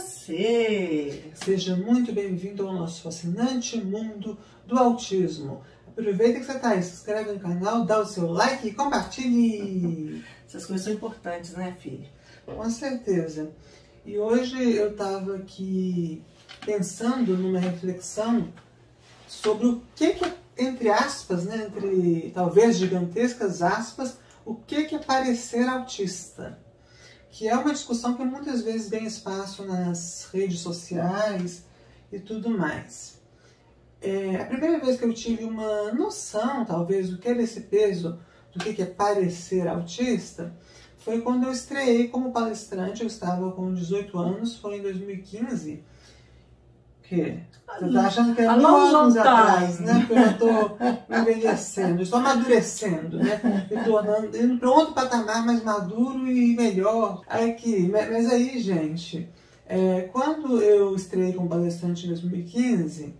você! Seja muito bem-vindo ao nosso fascinante mundo do autismo. Aproveita que você está aí, se inscreve no canal, dá o seu like e compartilhe! Essas coisas são importantes, né, filha? Com certeza. E hoje eu estava aqui pensando numa reflexão sobre o que, que entre aspas, né, entre talvez gigantescas aspas, o que, que é parecer autista que é uma discussão que muitas vezes ganha espaço nas redes sociais e tudo mais. É, a primeira vez que eu tive uma noção, talvez, do que é esse peso, do que é parecer autista, foi quando eu estreiei como palestrante, eu estava com 18 anos, foi em 2015, que você tá achando que é mil anos atrás, né? Porque eu já tô envelhecendo, estou amadurecendo, né? Me tornando, indo para outro patamar mais maduro e melhor. Aqui, mas aí, gente, é, quando eu estreiei como palestrante em 2015,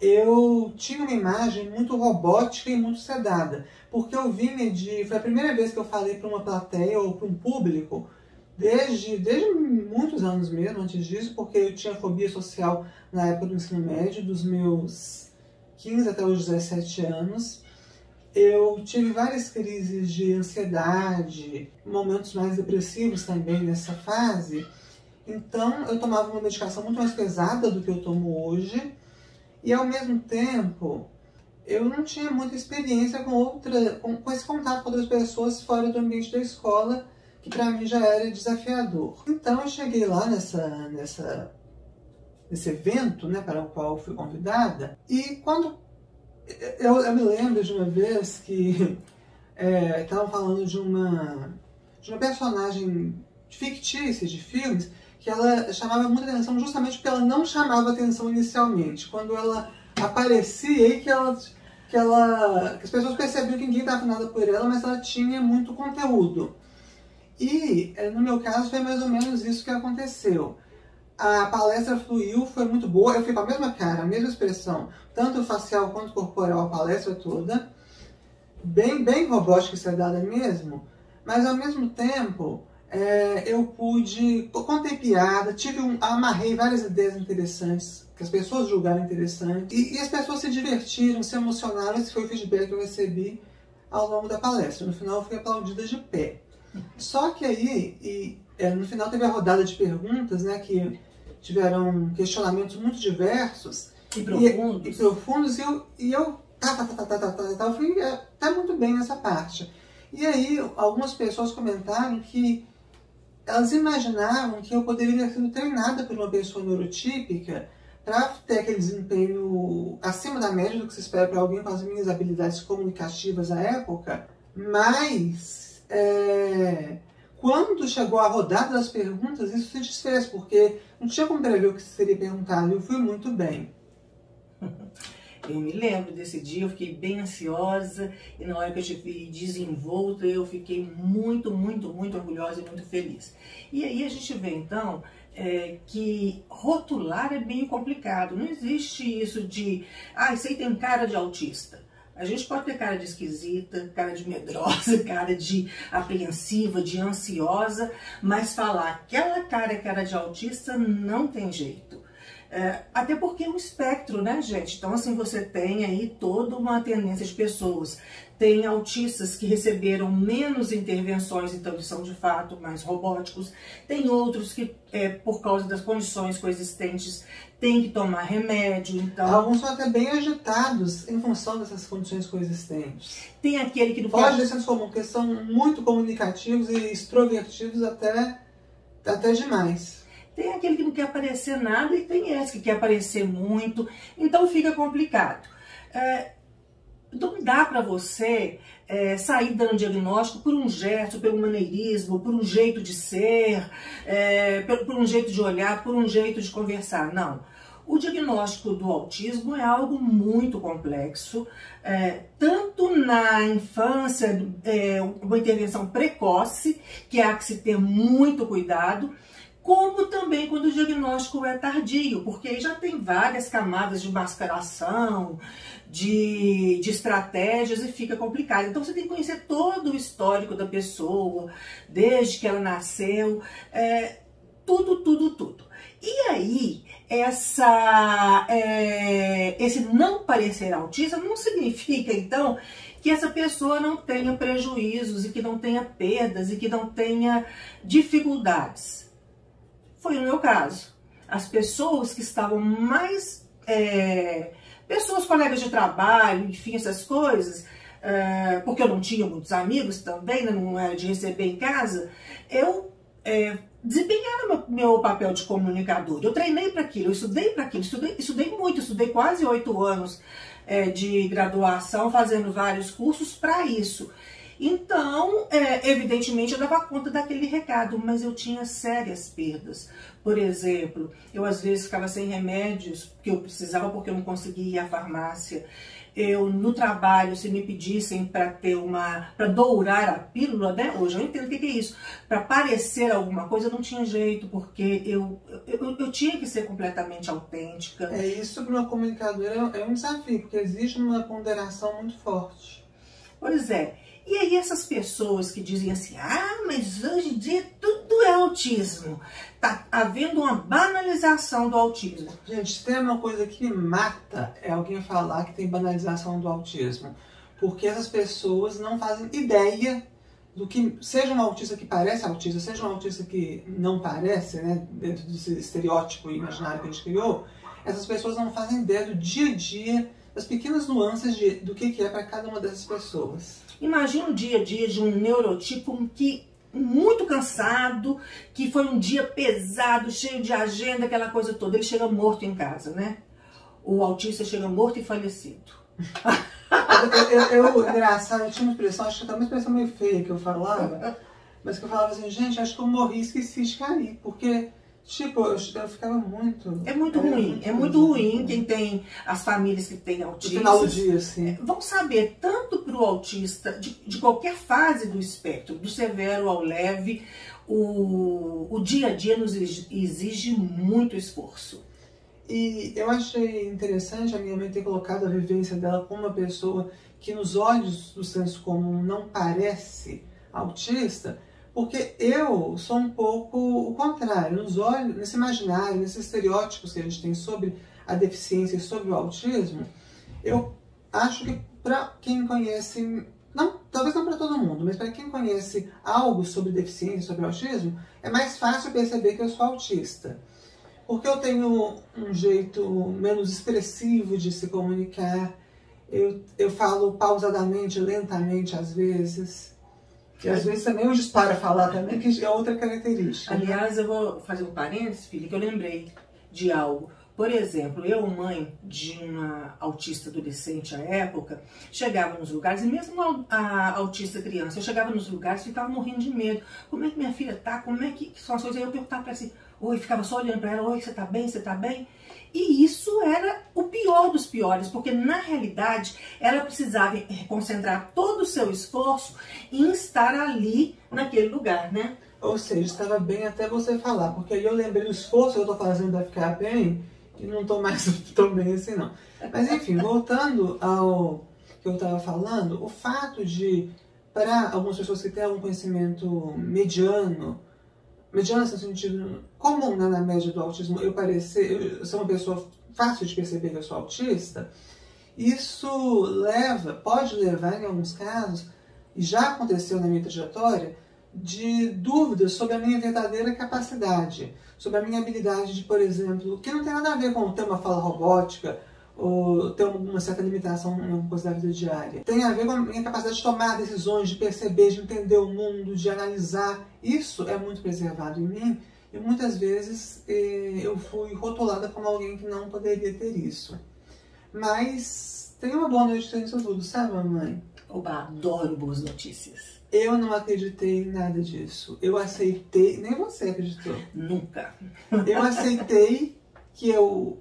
eu tinha uma imagem muito robótica e muito sedada, porque eu vinha de. Foi a primeira vez que eu falei para uma plateia ou para um público desde, desde muitos anos mesmo, antes disso, porque eu tinha fobia social na época do ensino médio, dos meus 15 até os 17 anos. Eu tive várias crises de ansiedade, momentos mais depressivos também nessa fase. Então eu tomava uma medicação muito mais pesada do que eu tomo hoje. E ao mesmo tempo, eu não tinha muita experiência com outra, com, com esse contato com outras pessoas fora do ambiente da escola que para mim já era desafiador. Então eu cheguei lá nessa, nessa, nesse evento né, para o qual fui convidada e quando eu, eu me lembro de uma vez que é, estavam falando de uma, de uma personagem fictícia de filmes que ela chamava muita atenção justamente porque ela não chamava atenção inicialmente. Quando ela aparecia e que ela que ela que as pessoas percebiam que ninguém estava nada por ela, mas ela tinha muito conteúdo. E eh, no meu caso foi mais ou menos isso que aconteceu. A palestra fluiu, foi muito boa, eu fiquei com a mesma cara, a mesma expressão, tanto facial quanto corporal, a palestra toda, bem, bem robótica e sedada mesmo, mas ao mesmo tempo é, eu pude, contei piada, tive um, amarrei várias ideias interessantes, que as pessoas julgaram interessantes, e, e as pessoas se divertiram, se emocionaram, esse foi o feedback que eu recebi ao longo da palestra. No final eu fui aplaudida de pé. Só que aí, e, no final teve a rodada de perguntas, né, que tiveram questionamentos muito diversos. E profundos. E, e profundos, e eu, e eu tá, tá, tá, tá, tá, tá, tá, eu fui é, tá muito bem nessa parte. E aí, algumas pessoas comentaram que elas imaginavam que eu poderia ter sido treinada por uma pessoa neurotípica para ter aquele desempenho acima da média do que se espera para alguém com as minhas habilidades comunicativas à época, mas é, quando chegou a rodada das perguntas, isso se desfez, porque não tinha como prever o que seria perguntado, e eu fui muito bem. Eu me lembro desse dia, eu fiquei bem ansiosa e na hora que eu te vi desenvolta, eu fiquei muito, muito, muito orgulhosa e muito feliz. E aí a gente vê então é, que rotular é bem complicado. Não existe isso de, ah, isso aí tem cara de autista. A gente pode ter cara de esquisita, cara de medrosa, cara de apreensiva, de ansiosa, mas falar aquela cara é cara de autista não tem jeito. É, até porque é um espectro, né, gente? Então, assim, você tem aí toda uma tendência de pessoas. Tem autistas que receberam menos intervenções, então eles são de fato mais robóticos. Tem outros que, é, por causa das condições coexistentes, tem que tomar remédio, então... Alguns são até bem agitados em função dessas condições coexistentes. Tem aquele que... Pode ser senso comum, porque são muito comunicativos e extrovertidos até, até demais. Tem aquele que não quer aparecer nada e tem esse que quer aparecer muito, então fica complicado. É, então dá para você é, sair dando diagnóstico por um gesto, pelo maneirismo, por um jeito de ser, é, por, por um jeito de olhar, por um jeito de conversar. Não. O diagnóstico do autismo é algo muito complexo, é, tanto na infância, é, uma intervenção precoce, que há que se ter muito cuidado, como também quando o diagnóstico é tardio, porque aí já tem várias camadas de mascaração, de, de estratégias e fica complicado. Então você tem que conhecer todo o histórico da pessoa, desde que ela nasceu. É, tudo, tudo, tudo. E aí, essa, é, esse não parecer autista não significa, então, que essa pessoa não tenha prejuízos e que não tenha perdas e que não tenha dificuldades. Foi o meu caso. As pessoas que estavam mais. É, pessoas, colegas de trabalho, enfim, essas coisas, é, porque eu não tinha muitos amigos também, né, não era de receber em casa, eu é, desempenhava meu, meu, papel de comunicador. Eu treinei para aquilo, eu estudei para aquilo, estudei, estudei muito, estudei quase oito anos é, de graduação, fazendo vários cursos para isso. Então, é, evidentemente, eu dava conta daquele recado, mas eu tinha sérias perdas. Por exemplo, eu às vezes ficava sem remédios que eu precisava porque eu não conseguia ir à farmácia eu no trabalho, se me pedissem para ter uma, para dourar a pílula, né? Hoje eu entendo o que, que é isso. Para parecer alguma coisa, não tinha jeito, porque eu, eu, eu, tinha que ser completamente autêntica. É, isso para uma comunicadora é um desafio, porque exige uma ponderação muito forte. Pois é. E aí essas pessoas que dizem assim, ah, mas hoje em dia tudo é autismo. Tá havendo uma banalização do autismo. Gente, tem uma coisa que me mata é alguém falar que tem banalização do autismo. Porque essas pessoas não fazem ideia do que seja um autista que parece autista, seja um autista que não parece, né, dentro desse estereótipo imaginário que a gente criou, essas pessoas não fazem ideia do dia a dia, das pequenas nuances de, do que, que é para cada uma dessas pessoas. Imagina o dia a dia de um neurotipo que muito cansado, que foi um dia pesado, cheio de agenda, aquela coisa toda. Ele chega morto em casa, né? O autista chega morto e falecido. eu, eu, eu, engraçado, eu tinha uma expressão, acho que até uma expressão meio feia que eu falava, mas que eu falava assim, gente, acho que eu morri e esqueci de cair, porque Tipo, eu, eu ficava muito. É muito ruim. Muito é muito ruim quem tem as famílias que têm autismo. No final do dia, sim. É, vão saber, tanto para o autista, de, de qualquer fase do espectro, do severo ao leve, o, o dia a dia nos exige muito esforço. E eu achei interessante a minha mãe ter colocado a vivência dela como uma pessoa que, nos olhos do senso comum, não parece autista porque eu sou um pouco o contrário, nos olhos, nesse imaginário, nesses estereótipos que a gente tem sobre a deficiência e sobre o autismo, eu acho que para quem conhece, não, talvez não para todo mundo, mas para quem conhece algo sobre deficiência, sobre autismo, é mais fácil perceber que eu sou autista. Porque eu tenho um jeito menos expressivo de se comunicar, eu, eu falo pausadamente, lentamente às vezes. E às vezes também o dispara falar também, que é outra característica. Né? Aliás, eu vou fazer um parênteses, filha, que eu lembrei de algo. Por exemplo, eu, mãe de uma autista adolescente à época, chegava nos lugares, e mesmo a autista criança, eu chegava nos lugares e ficava morrendo de medo. Como é que minha filha tá? Como é que são as coisas? Aí eu perguntava para ela assim, oi, ficava só olhando para ela, oi, você tá bem? Você tá bem? E isso era o pior dos piores, porque na realidade ela precisava concentrar todo o seu esforço em estar ali naquele lugar, né? Ou seja, estava bem até você falar, porque aí eu lembrei do esforço que eu estou fazendo para ficar bem e não estou mais tão bem assim não. Mas enfim, voltando ao que eu estava falando, o fato de, para algumas pessoas que têm algum conhecimento mediano, mediano no sentido comum né, na média do autismo, eu parecer, eu ser uma pessoa fácil de perceber que eu sou autista, isso leva, pode levar em alguns casos, e já aconteceu na minha trajetória, de dúvidas sobre a minha verdadeira capacidade, sobre a minha habilidade de, por exemplo, que não tem nada a ver com ter uma fala robótica, ou ter uma certa limitação em coisa da vida diária. Tem a ver com a minha capacidade de tomar decisões, de perceber, de entender o mundo, de analisar. Isso é muito preservado em mim e muitas vezes eh, eu fui rotulada como alguém que não poderia ter isso. Mas tem uma boa notícia nisso tudo, sabe, mamãe? Oba, adoro boas notícias. Eu não acreditei em nada disso. Eu aceitei, nem você acreditou. Nunca. Eu aceitei que eu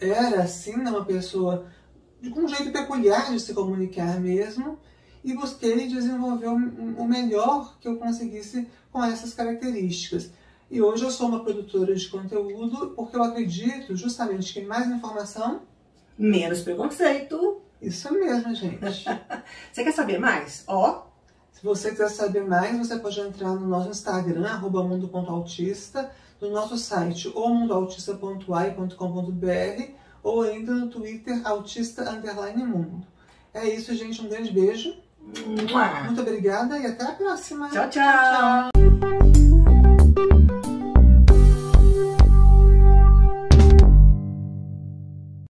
era assim, né, uma pessoa com um jeito peculiar de se comunicar mesmo, e busquei desenvolver o melhor que eu conseguisse com essas características. E hoje eu sou uma produtora de conteúdo porque eu acredito justamente que mais informação. Menos preconceito. Isso mesmo, gente. Você quer saber mais? Ó. Se você quiser saber mais, você pode entrar no nosso Instagram, arroba mundo.autista, no nosso site, ou mundoautista.ai.com.br, ou ainda no Twitter, autista underline mundo. É isso, gente. Um grande beijo. Muito obrigada e até a próxima. tchau. tchau. tchau.